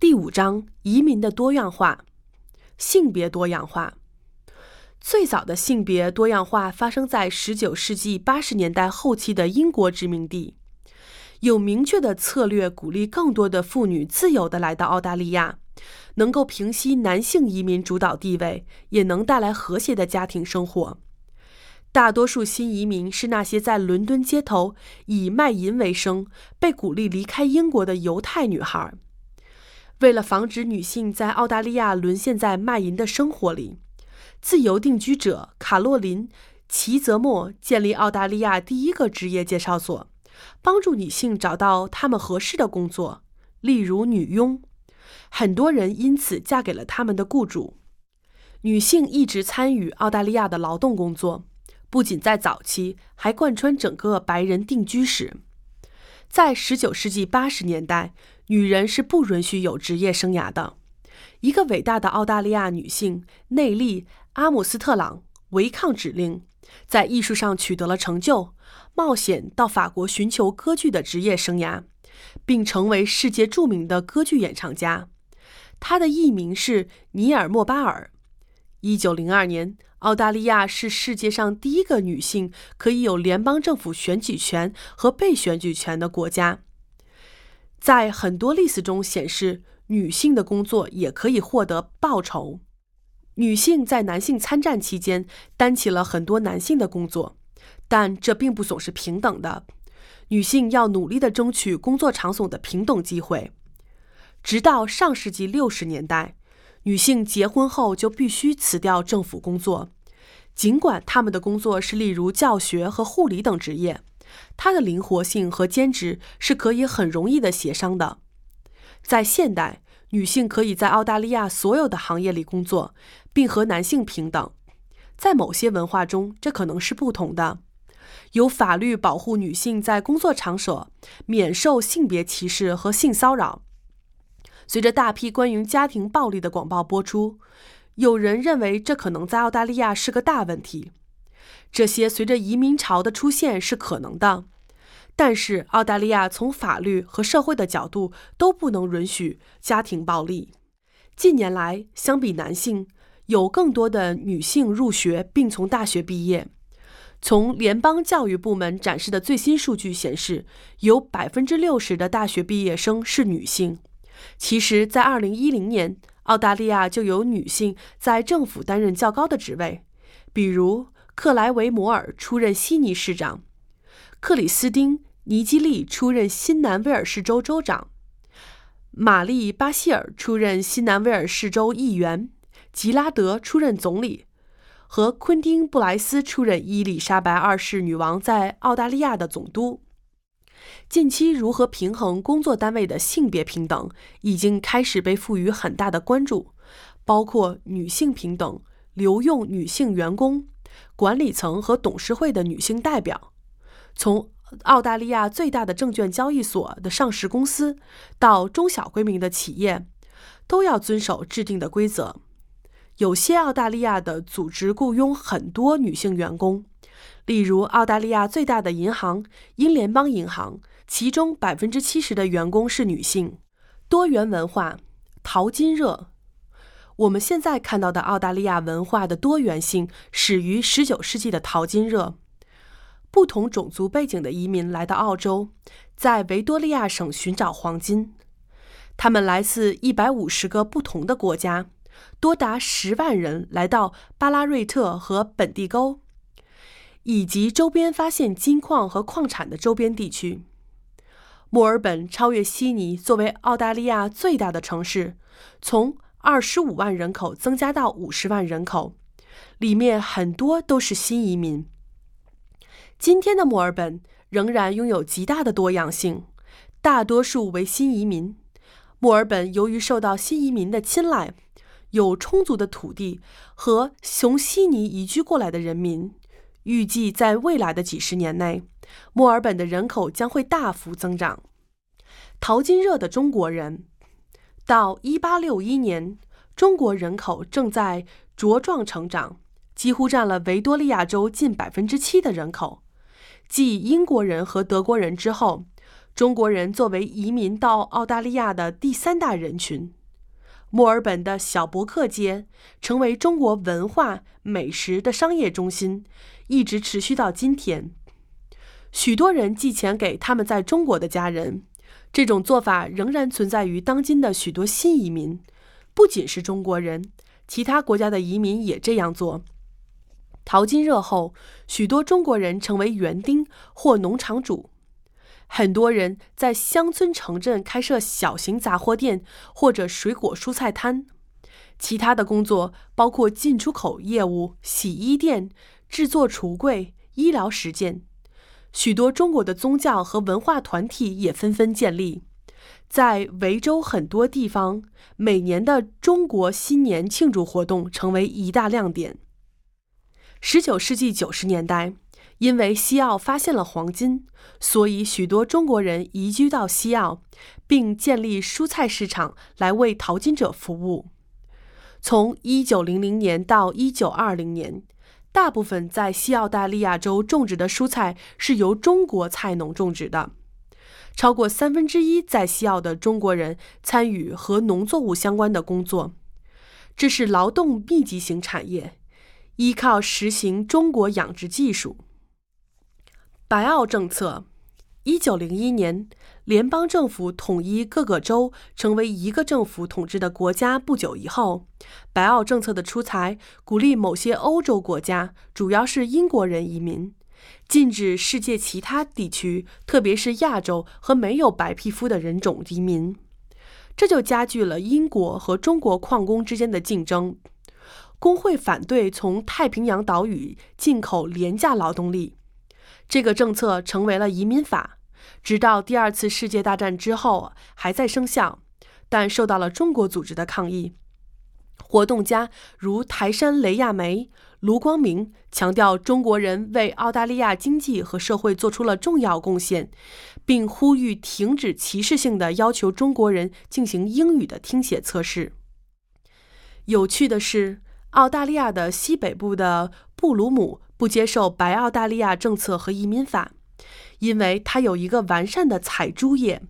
第五章：移民的多样化，性别多样化。最早的性别多样化发生在19世纪80年代后期的英国殖民地，有明确的策略鼓励更多的妇女自由地来到澳大利亚，能够平息男性移民主导地位，也能带来和谐的家庭生活。大多数新移民是那些在伦敦街头以卖淫为生、被鼓励离开英国的犹太女孩。为了防止女性在澳大利亚沦陷在卖淫的生活里，自由定居者卡洛琳·齐泽莫建立澳大利亚第一个职业介绍所，帮助女性找到她们合适的工作，例如女佣。很多人因此嫁给了他们的雇主。女性一直参与澳大利亚的劳动工作。不仅在早期，还贯穿整个白人定居史。在19世纪80年代，女人是不允许有职业生涯的。一个伟大的澳大利亚女性内利·阿姆斯特朗违抗指令，在艺术上取得了成就，冒险到法国寻求歌剧的职业生涯，并成为世界著名的歌剧演唱家。她的艺名是尼尔·莫巴尔。1902年。澳大利亚是世界上第一个女性可以有联邦政府选举权和被选举权的国家。在很多例子中显示，女性的工作也可以获得报酬。女性在男性参战期间担起了很多男性的工作，但这并不总是平等的。女性要努力地争取工作场所的平等机会。直到上世纪六十年代。女性结婚后就必须辞掉政府工作，尽管她们的工作是例如教学和护理等职业，它的灵活性和兼职是可以很容易的协商的。在现代，女性可以在澳大利亚所有的行业里工作，并和男性平等。在某些文化中，这可能是不同的。有法律保护女性在工作场所免受性别歧视和性骚扰。随着大批关于家庭暴力的广报播出，有人认为这可能在澳大利亚是个大问题。这些随着移民潮的出现是可能的，但是澳大利亚从法律和社会的角度都不能允许家庭暴力。近年来，相比男性，有更多的女性入学并从大学毕业。从联邦教育部门展示的最新数据显示，有百分之六十的大学毕业生是女性。其实，在2010年，澳大利亚就有女性在政府担任较高的职位，比如克莱维摩尔出任悉尼市长，克里斯汀·尼基利出任新南威尔士州州长，玛丽·巴希尔出任新南威尔士州议员，吉拉德出任总理，和昆汀·布莱斯出任伊丽莎白二世女王在澳大利亚的总督。近期如何平衡工作单位的性别平等已经开始被赋予很大的关注，包括女性平等、留用女性员工、管理层和董事会的女性代表。从澳大利亚最大的证券交易所的上市公司到中小规模的企业，都要遵守制定的规则。有些澳大利亚的组织雇佣很多女性员工。例如，澳大利亚最大的银行英联邦银行，其中百分之七十的员工是女性。多元文化，淘金热。我们现在看到的澳大利亚文化的多元性始于十九世纪的淘金热。不同种族背景的移民来到澳洲，在维多利亚省寻找黄金。他们来自一百五十个不同的国家，多达十万人来到巴拉瑞特和本地沟。以及周边发现金矿和矿产的周边地区，墨尔本超越悉尼作为澳大利亚最大的城市，从二十五万人口增加到五十万人口，里面很多都是新移民。今天的墨尔本仍然拥有极大的多样性，大多数为新移民。墨尔本由于受到新移民的青睐，有充足的土地和从悉尼移居过来的人民。预计在未来的几十年内，墨尔本的人口将会大幅增长。淘金热的中国人，到一八六一年，中国人口正在茁壮成长，几乎占了维多利亚州近百分之七的人口。继英国人和德国人之后，中国人作为移民到澳大利亚的第三大人群。墨尔本的小博客街成为中国文化美食的商业中心，一直持续到今天。许多人寄钱给他们在中国的家人，这种做法仍然存在于当今的许多新移民。不仅是中国人，其他国家的移民也这样做。淘金热后，许多中国人成为园丁或农场主。很多人在乡村城镇开设小型杂货店或者水果蔬菜摊，其他的工作包括进出口业务、洗衣店、制作橱柜、医疗实践。许多中国的宗教和文化团体也纷纷建立。在维州很多地方，每年的中国新年庆祝活动成为一大亮点。十九世纪九十年代。因为西澳发现了黄金，所以许多中国人移居到西澳，并建立蔬菜市场来为淘金者服务。从一九零零年到一九二零年，大部分在西澳大利亚州种植的蔬菜是由中国菜农种植的。超过三分之一在西澳的中国人参与和农作物相关的工作，这是劳动密集型产业，依靠实行中国养殖技术。白澳政策，一九零一年，联邦政府统一各个州成为一个政府统治的国家。不久以后，白澳政策的出台，鼓励某些欧洲国家，主要是英国人移民，禁止世界其他地区，特别是亚洲和没有白皮肤的人种移民。这就加剧了英国和中国矿工之间的竞争。工会反对从太平洋岛屿进口廉价劳动力。这个政策成为了移民法，直到第二次世界大战之后还在生效，但受到了中国组织的抗议。活动家如台山雷亚梅、卢光明强调中国人为澳大利亚经济和社会做出了重要贡献，并呼吁停止歧视性的要求中国人进行英语的听写测试。有趣的是，澳大利亚的西北部的布鲁姆。不接受白澳大利亚政策和移民法，因为它有一个完善的采珠业。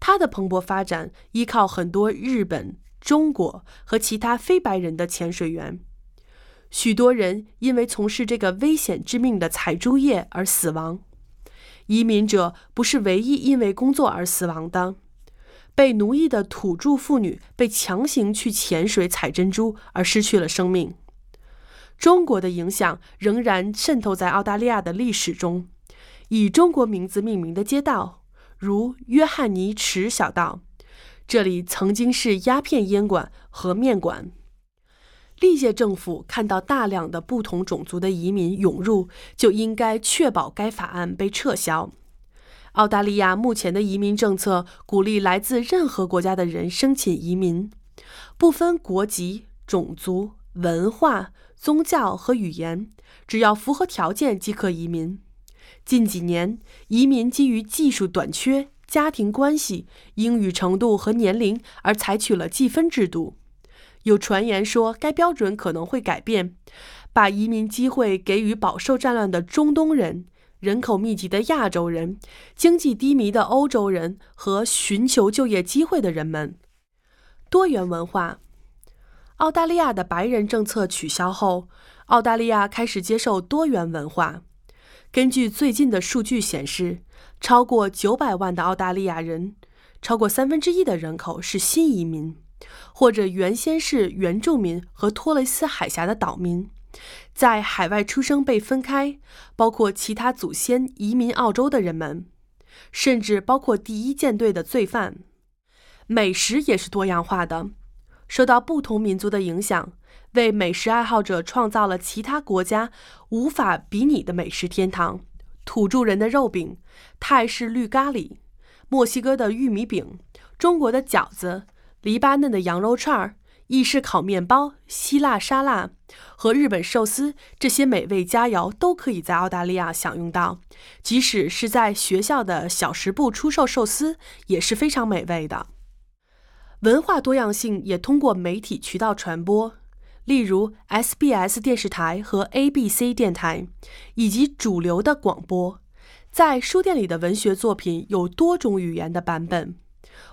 它的蓬勃发展依靠很多日本、中国和其他非白人的潜水员。许多人因为从事这个危险致命的采珠业而死亡。移民者不是唯一因为工作而死亡的。被奴役的土著妇女被强行去潜水采珍珠而失去了生命。中国的影响仍然渗透在澳大利亚的历史中，以中国名字命名的街道，如约翰尼池小道，这里曾经是鸦片烟馆和面馆。历届政府看到大量的不同种族的移民涌入，就应该确保该法案被撤销。澳大利亚目前的移民政策鼓励来自任何国家的人申请移民，不分国籍、种族、文化。宗教和语言，只要符合条件即可移民。近几年，移民基于技术短缺、家庭关系、英语程度和年龄而采取了计分制度。有传言说，该标准可能会改变，把移民机会给予饱受战乱的中东人、人口密集的亚洲人、经济低迷的欧洲人和寻求就业机会的人们。多元文化。澳大利亚的白人政策取消后，澳大利亚开始接受多元文化。根据最近的数据显示，超过九百万的澳大利亚人，超过三分之一的人口是新移民，或者原先是原住民和托雷斯海峡的岛民，在海外出生被分开，包括其他祖先移民澳洲的人们，甚至包括第一舰队的罪犯。美食也是多样化的。受到不同民族的影响，为美食爱好者创造了其他国家无法比拟的美食天堂：土著人的肉饼、泰式绿咖喱、墨西哥的玉米饼、中国的饺子、黎巴嫩的羊肉串儿、意式烤面包、希腊沙拉和日本寿司。这些美味佳肴都可以在澳大利亚享用到，即使是在学校的小食部出售寿司也是非常美味的。文化多样性也通过媒体渠道传播，例如 SBS 电视台和 ABC 电台，以及主流的广播，在书店里的文学作品有多种语言的版本，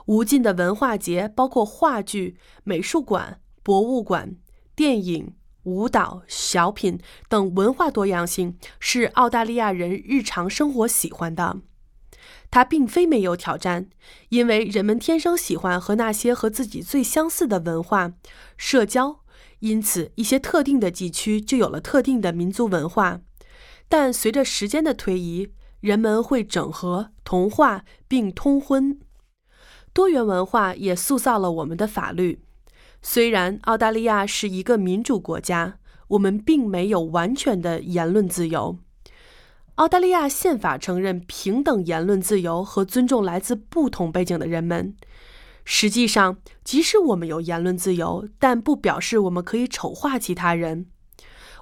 无尽的文化节包括话剧、美术馆、博物馆、电影、舞蹈、小品等文化多样性是澳大利亚人日常生活喜欢的。它并非没有挑战，因为人们天生喜欢和那些和自己最相似的文化社交，因此一些特定的地区就有了特定的民族文化。但随着时间的推移，人们会整合、同化并通婚。多元文化也塑造了我们的法律。虽然澳大利亚是一个民主国家，我们并没有完全的言论自由。澳大利亚宪法承认平等言论自由和尊重来自不同背景的人们。实际上，即使我们有言论自由，但不表示我们可以丑化其他人。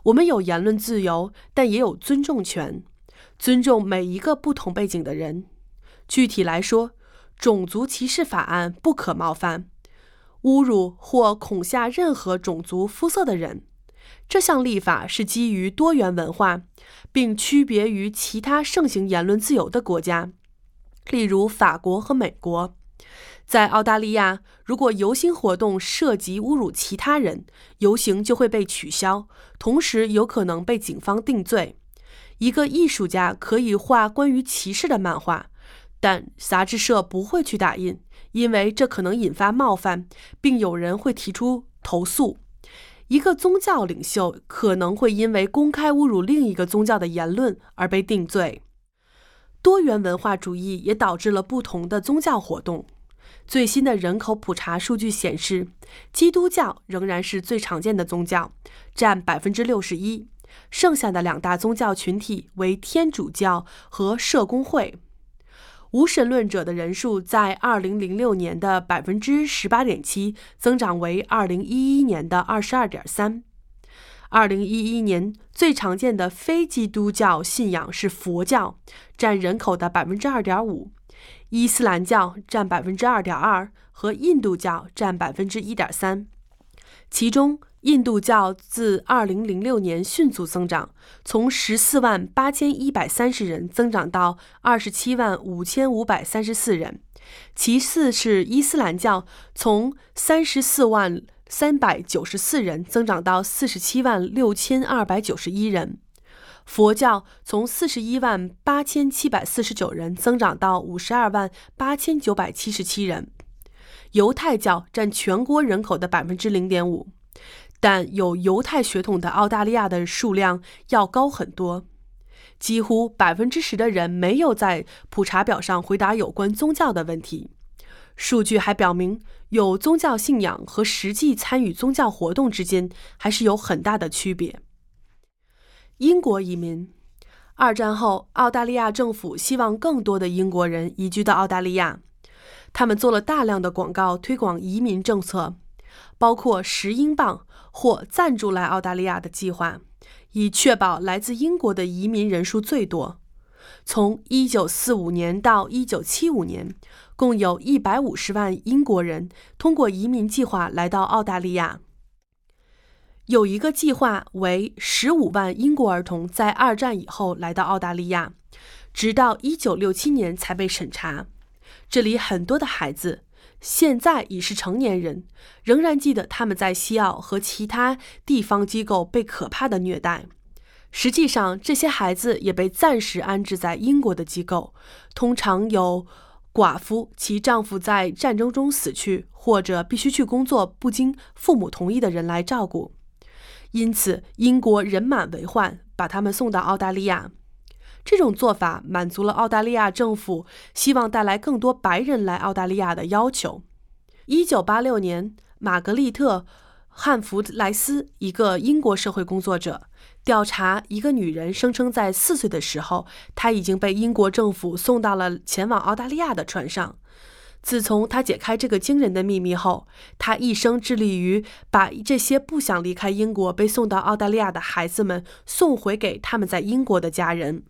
我们有言论自由，但也有尊重权，尊重每一个不同背景的人。具体来说，种族歧视法案不可冒犯、侮辱或恐吓任何种族肤色的人。这项立法是基于多元文化，并区别于其他盛行言论自由的国家，例如法国和美国。在澳大利亚，如果游行活动涉及侮辱其他人，游行就会被取消，同时有可能被警方定罪。一个艺术家可以画关于歧视的漫画，但杂志社不会去打印，因为这可能引发冒犯，并有人会提出投诉。一个宗教领袖可能会因为公开侮辱另一个宗教的言论而被定罪。多元文化主义也导致了不同的宗教活动。最新的人口普查数据显示，基督教仍然是最常见的宗教，占百分之六十一。剩下的两大宗教群体为天主教和社工会。无神论者的人数在二零零六年的百分之十八点七增长为二零一一年的二十二点三。二零一一年最常见的非基督教信仰是佛教，占人口的百分之二点五；伊斯兰教占百分之二点二，和印度教占百分之一点三。其中，印度教自二零零六年迅速增长，从十四万八千一百三十人增长到二十七万五千五百三十四人。其次是伊斯兰教，从三十四万三百九十四人增长到四十七万六千二百九十一人。佛教从41万8749人增长到52万8977人。犹太教占全国人口的0.5%。但有犹太血统的澳大利亚的数量要高很多，几乎百分之十的人没有在普查表上回答有关宗教的问题。数据还表明，有宗教信仰和实际参与宗教活动之间还是有很大的区别。英国移民，二战后，澳大利亚政府希望更多的英国人移居到澳大利亚，他们做了大量的广告推广移民政策。包括十英镑或赞助来澳大利亚的计划，以确保来自英国的移民人数最多。从1945年到1975年，共有一百五十万英国人通过移民计划来到澳大利亚。有一个计划为十五万英国儿童在二战以后来到澳大利亚，直到一九六七年才被审查。这里很多的孩子。现在已是成年人，仍然记得他们在西澳和其他地方机构被可怕的虐待。实际上，这些孩子也被暂时安置在英国的机构，通常有寡妇其丈夫在战争中死去，或者必须去工作不经父母同意的人来照顾。因此，英国人满为患，把他们送到澳大利亚。这种做法满足了澳大利亚政府希望带来更多白人来澳大利亚的要求。一九八六年，玛格丽特·汉弗莱斯，一个英国社会工作者，调查一个女人声称在四岁的时候，她已经被英国政府送到了前往澳大利亚的船上。自从他解开这个惊人的秘密后，他一生致力于把这些不想离开英国、被送到澳大利亚的孩子们送回给他们在英国的家人。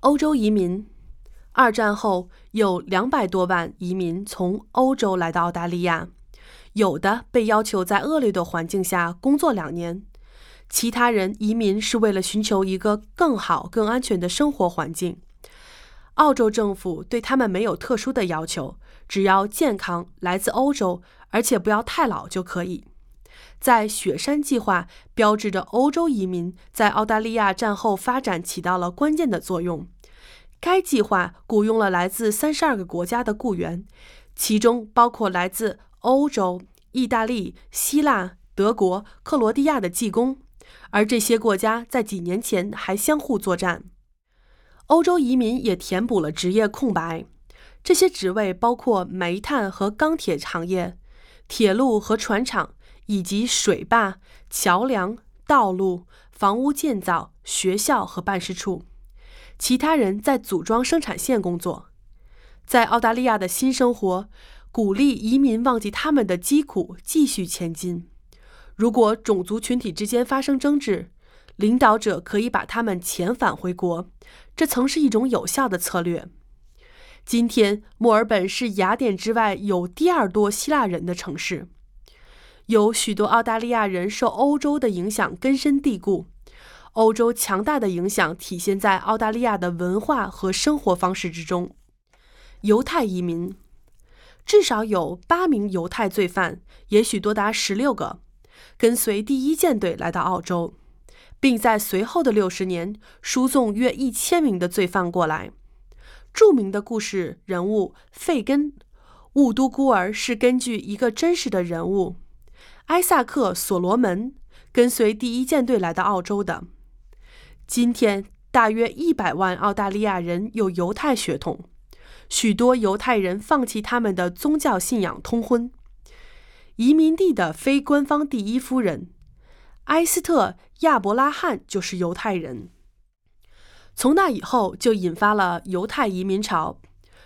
欧洲移民，二战后有两百多万移民从欧洲来到澳大利亚，有的被要求在恶劣的环境下工作两年，其他人移民是为了寻求一个更好、更安全的生活环境。澳洲政府对他们没有特殊的要求，只要健康、来自欧洲，而且不要太老就可以。在雪山计划标志着欧洲移民在澳大利亚战后发展起到了关键的作用。该计划雇佣了来自三十二个国家的雇员，其中包括来自欧洲、意大利、希腊、德国、克罗地亚的技工，而这些国家在几年前还相互作战。欧洲移民也填补了职业空白，这些职位包括煤炭和钢铁行业、铁路和船厂。以及水坝、桥梁、道路、房屋建造、学校和办事处，其他人在组装生产线工作。在澳大利亚的新生活，鼓励移民忘记他们的疾苦，继续前进。如果种族群体之间发生争执，领导者可以把他们遣返回国，这曾是一种有效的策略。今天，墨尔本是雅典之外有第二多希腊人的城市。有许多澳大利亚人受欧洲的影响根深蒂固。欧洲强大的影响体现在澳大利亚的文化和生活方式之中。犹太移民至少有八名犹太罪犯，也许多达十六个，跟随第一舰队来到澳洲，并在随后的六十年输送约一千名的罪犯过来。著名的故事人物费根雾都孤儿是根据一个真实的人物。埃萨克·所罗门跟随第一舰队来到澳洲的。今天，大约一百万澳大利亚人有犹太血统，许多犹太人放弃他们的宗教信仰通婚。移民地的非官方第一夫人埃斯特·亚伯拉罕就是犹太人。从那以后，就引发了犹太移民潮，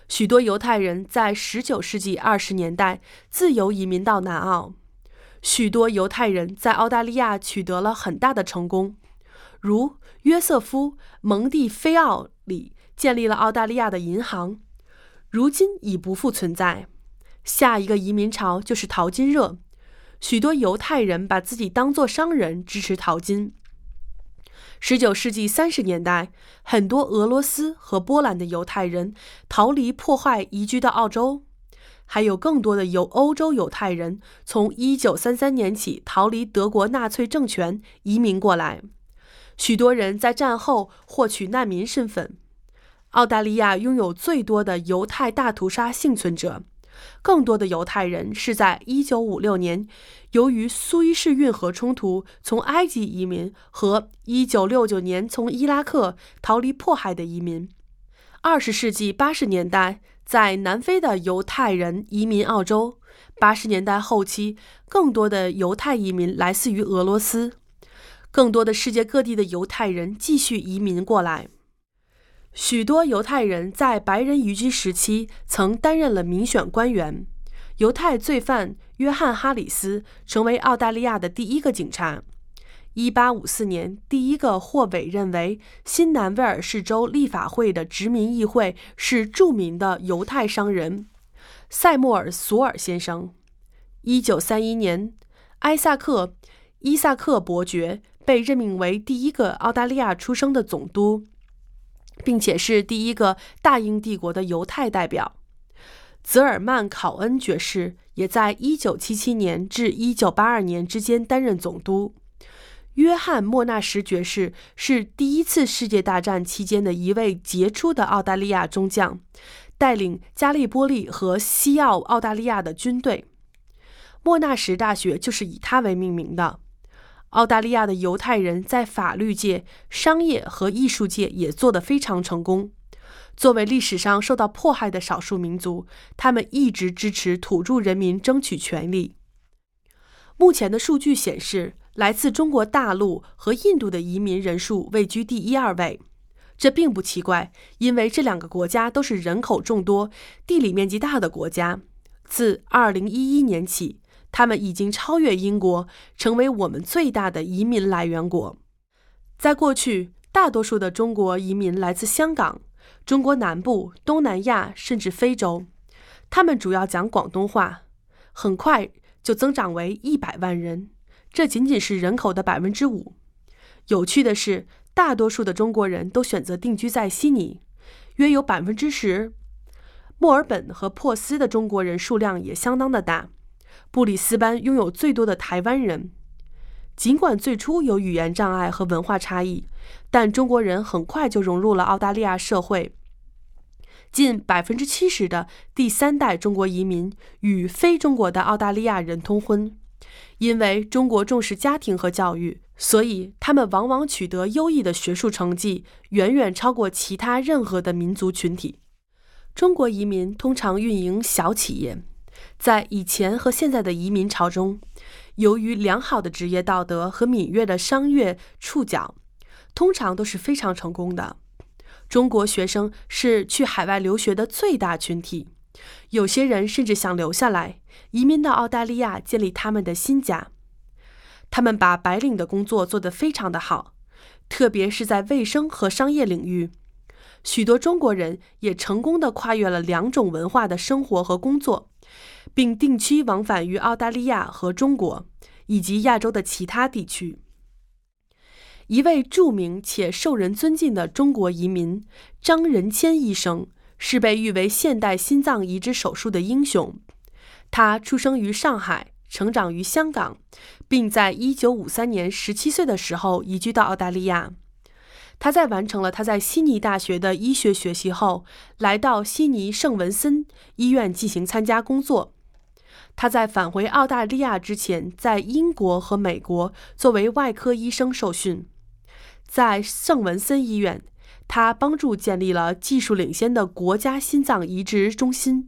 许多犹太人在19世纪20年代自由移民到南澳。许多犹太人在澳大利亚取得了很大的成功，如约瑟夫·蒙蒂菲奥里建立了澳大利亚的银行，如今已不复存在。下一个移民潮就是淘金热，许多犹太人把自己当作商人支持淘金。十九世纪三十年代，很多俄罗斯和波兰的犹太人逃离破坏，移居到澳洲。还有更多的由欧洲犹太人从1933年起逃离德国纳粹政权移民过来，许多人在战后获取难民身份。澳大利亚拥有最多的犹太大屠杀幸存者，更多的犹太人是在1956年由于苏伊士运河冲突从埃及移民，和1969年从伊拉克逃离迫害的移民。20世纪80年代。在南非的犹太人移民澳洲。八十年代后期，更多的犹太移民来自于俄罗斯，更多的世界各地的犹太人继续移民过来。许多犹太人在白人移居时期曾担任了民选官员。犹太罪犯约翰·哈里斯成为澳大利亚的第一个警察。一八五四年，第一个获委任为新南威尔士州立法会的殖民议会是著名的犹太商人塞默尔·索尔先生。一九三一年，埃萨克·伊萨克伯爵被任命为第一个澳大利亚出生的总督，并且是第一个大英帝国的犹太代表。泽尔曼·考恩爵士也在一九七七年至一九八二年之间担任总督。约翰·莫纳什爵士是第一次世界大战期间的一位杰出的澳大利亚中将，带领加利波利和西澳澳大利亚的军队。莫纳什大学就是以他为命名的。澳大利亚的犹太人在法律界、商业和艺术界也做得非常成功。作为历史上受到迫害的少数民族，他们一直支持土著人民争取权利。目前的数据显示。来自中国大陆和印度的移民人数位居第一、二位，这并不奇怪，因为这两个国家都是人口众多、地理面积大的国家。自2011年起，他们已经超越英国，成为我们最大的移民来源国。在过去，大多数的中国移民来自香港、中国南部、东南亚甚至非洲，他们主要讲广东话，很快就增长为一百万人。这仅仅是人口的百分之五。有趣的是，大多数的中国人都选择定居在悉尼，约有百分之十。墨尔本和珀斯的中国人数量也相当的大。布里斯班拥有最多的台湾人。尽管最初有语言障碍和文化差异，但中国人很快就融入了澳大利亚社会。近百分之七十的第三代中国移民与非中国的澳大利亚人通婚。因为中国重视家庭和教育，所以他们往往取得优异的学术成绩，远远超过其他任何的民族群体。中国移民通常运营小企业。在以前和现在的移民潮中，由于良好的职业道德和敏锐的商业触角，通常都是非常成功的。中国学生是去海外留学的最大群体，有些人甚至想留下来，移民到澳大利亚建立他们的新家。他们把白领的工作做得非常的好，特别是在卫生和商业领域。许多中国人也成功的跨越了两种文化的生活和工作。并定期往返于澳大利亚和中国，以及亚洲的其他地区。一位著名且受人尊敬的中国移民张仁谦医生，是被誉为现代心脏移植手术的英雄。他出生于上海，成长于香港，并在1953年17岁的时候移居到澳大利亚。他在完成了他在悉尼大学的医学学习后，来到悉尼圣文森医院进行参加工作。他在返回澳大利亚之前，在英国和美国作为外科医生受训。在圣文森医院，他帮助建立了技术领先的国家心脏移植中心，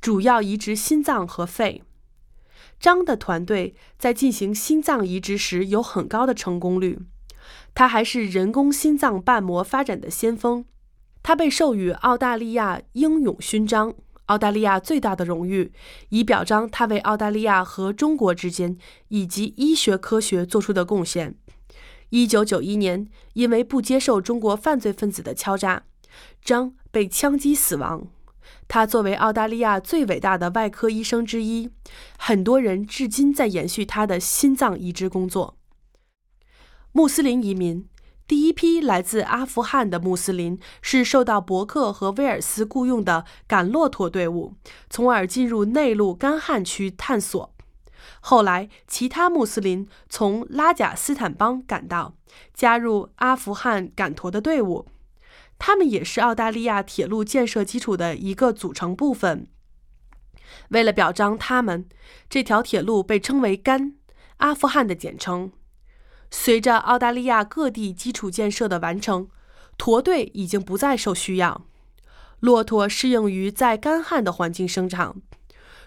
主要移植心脏和肺。张的团队在进行心脏移植时有很高的成功率。他还是人工心脏瓣膜发展的先锋。他被授予澳大利亚英勇勋章。澳大利亚最大的荣誉，以表彰他为澳大利亚和中国之间以及医学科学做出的贡献。一九九一年，因为不接受中国犯罪分子的敲诈，张被枪击死亡。他作为澳大利亚最伟大的外科医生之一，很多人至今在延续他的心脏移植工作。穆斯林移民。第一批来自阿富汗的穆斯林是受到伯克和威尔斯雇佣的赶骆驼队伍，从而进入内陆干旱区探索。后来，其他穆斯林从拉贾斯坦邦赶到，加入阿富汗赶驼的队伍。他们也是澳大利亚铁路建设基础的一个组成部分。为了表彰他们，这条铁路被称为“甘”，阿富汗的简称。随着澳大利亚各地基础建设的完成，驼队已经不再受需要。骆驼适应于在干旱的环境生长，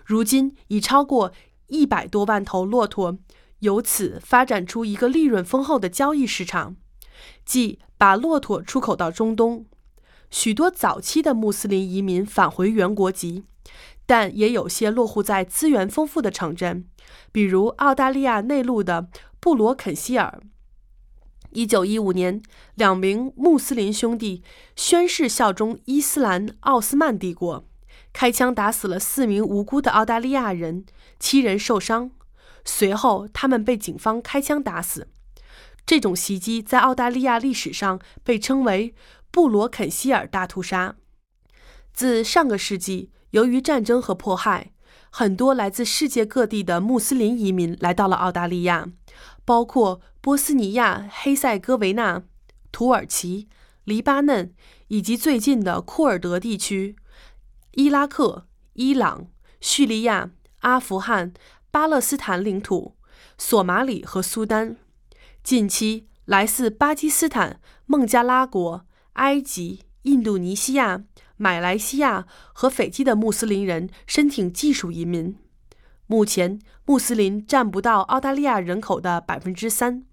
如今已超过一百多万头骆驼，由此发展出一个利润丰厚的交易市场，即把骆驼出口到中东。许多早期的穆斯林移民返回原国籍，但也有些落户在资源丰富的城镇，比如澳大利亚内陆的。布罗肯希尔。一九一五年，两名穆斯林兄弟宣誓效忠伊斯兰奥斯曼帝国，开枪打死了四名无辜的澳大利亚人，七人受伤。随后，他们被警方开枪打死。这种袭击在澳大利亚历史上被称为“布罗肯希尔大屠杀”。自上个世纪，由于战争和迫害，很多来自世界各地的穆斯林移民来到了澳大利亚。包括波斯尼亚、黑塞哥维那、土耳其、黎巴嫩以及最近的库尔德地区、伊拉克、伊朗、叙利亚、阿富汗、巴勒斯坦领土、索马里和苏丹。近期，来自巴基斯坦、孟加拉国、埃及、印度尼西亚、马来西亚和斐济的穆斯林人申请技术移民。目前，穆斯林占不到澳大利亚人口的百分之三。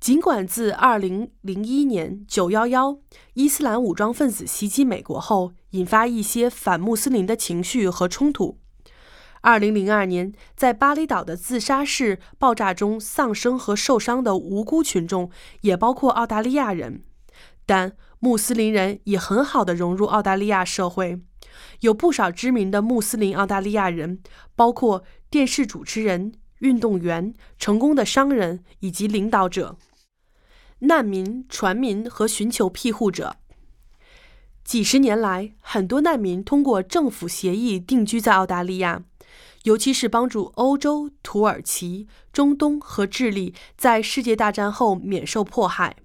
尽管自二零零一年九幺幺伊斯兰武装分子袭击美国后，引发一些反穆斯林的情绪和冲突。二零零二年，在巴厘岛的自杀式爆炸中丧生和受伤的无辜群众，也包括澳大利亚人。但穆斯林人也很好的融入澳大利亚社会。有不少知名的穆斯林澳大利亚人，包括电视主持人、运动员、成功的商人以及领导者。难民、船民和寻求庇护者。几十年来，很多难民通过政府协议定居在澳大利亚，尤其是帮助欧洲、土耳其、中东和智利在世界大战后免受迫害。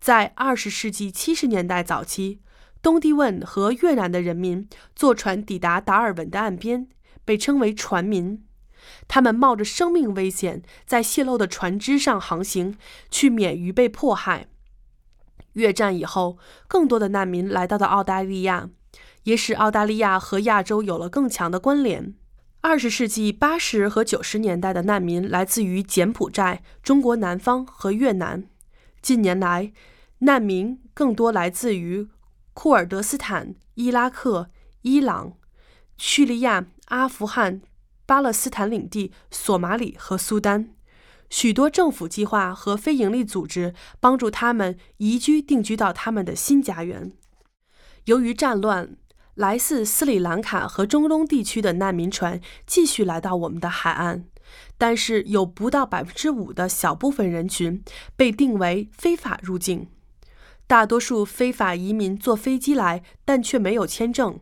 在二十世纪七十年代早期，东帝汶和越南的人民坐船抵达达尔文的岸边，被称为船民。他们冒着生命危险，在泄漏的船只上航行，去免于被迫害。越战以后，更多的难民来到了澳大利亚，也使澳大利亚和亚洲有了更强的关联。二十世纪八十和九十年代的难民来自于柬埔寨、中国南方和越南。近年来，难民更多来自于库尔德斯坦、伊拉克、伊朗、叙利亚、阿富汗、巴勒斯坦领地、索马里和苏丹。许多政府计划和非营利组织帮助他们移居定居到他们的新家园。由于战乱，来自斯里兰卡和中东地区的难民船继续来到我们的海岸，但是有不到百分之五的小部分人群被定为非法入境。大多数非法移民坐飞机来，但却没有签证。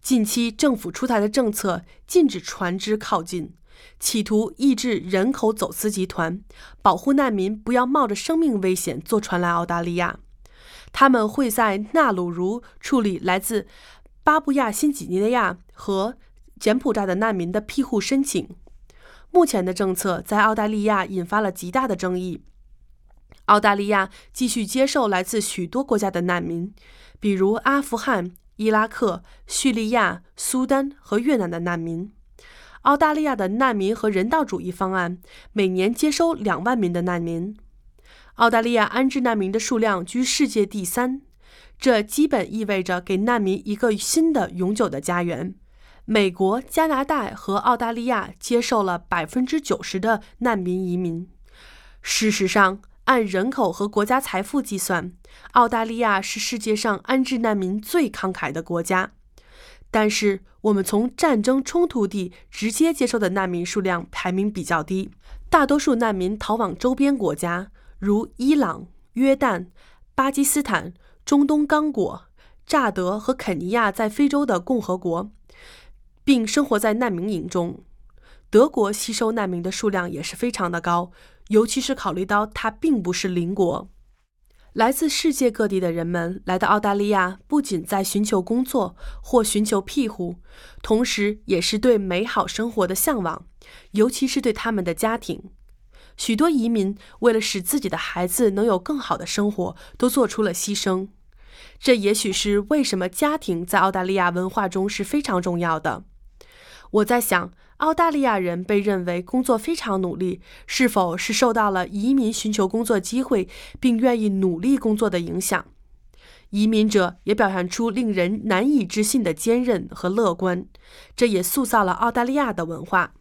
近期政府出台的政策禁止船只靠近。企图抑制人口走私集团，保护难民不要冒着生命危险坐船来澳大利亚。他们会在纳鲁如处理来自巴布亚新几内亚和柬埔寨的难民的庇护申请。目前的政策在澳大利亚引发了极大的争议。澳大利亚继续接受来自许多国家的难民，比如阿富汗、伊拉克、叙利亚、苏丹和越南的难民。澳大利亚的难民和人道主义方案每年接收两万名的难民。澳大利亚安置难民的数量居世界第三，这基本意味着给难民一个新的永久的家园。美国、加拿大和澳大利亚接受了百分之九十的难民移民。事实上，按人口和国家财富计算，澳大利亚是世界上安置难民最慷慨的国家。但是，我们从战争冲突地直接接收的难民数量排名比较低，大多数难民逃往周边国家，如伊朗、约旦、巴基斯坦、中东刚果、乍得和肯尼亚在非洲的共和国，并生活在难民营中。德国吸收难民的数量也是非常的高，尤其是考虑到它并不是邻国。来自世界各地的人们来到澳大利亚，不仅在寻求工作或寻求庇护，同时也是对美好生活的向往，尤其是对他们的家庭。许多移民为了使自己的孩子能有更好的生活，都做出了牺牲。这也许是为什么家庭在澳大利亚文化中是非常重要的。我在想。澳大利亚人被认为工作非常努力，是否是受到了移民寻求工作机会并愿意努力工作的影响？移民者也表现出令人难以置信的坚韧和乐观，这也塑造了澳大利亚的文化。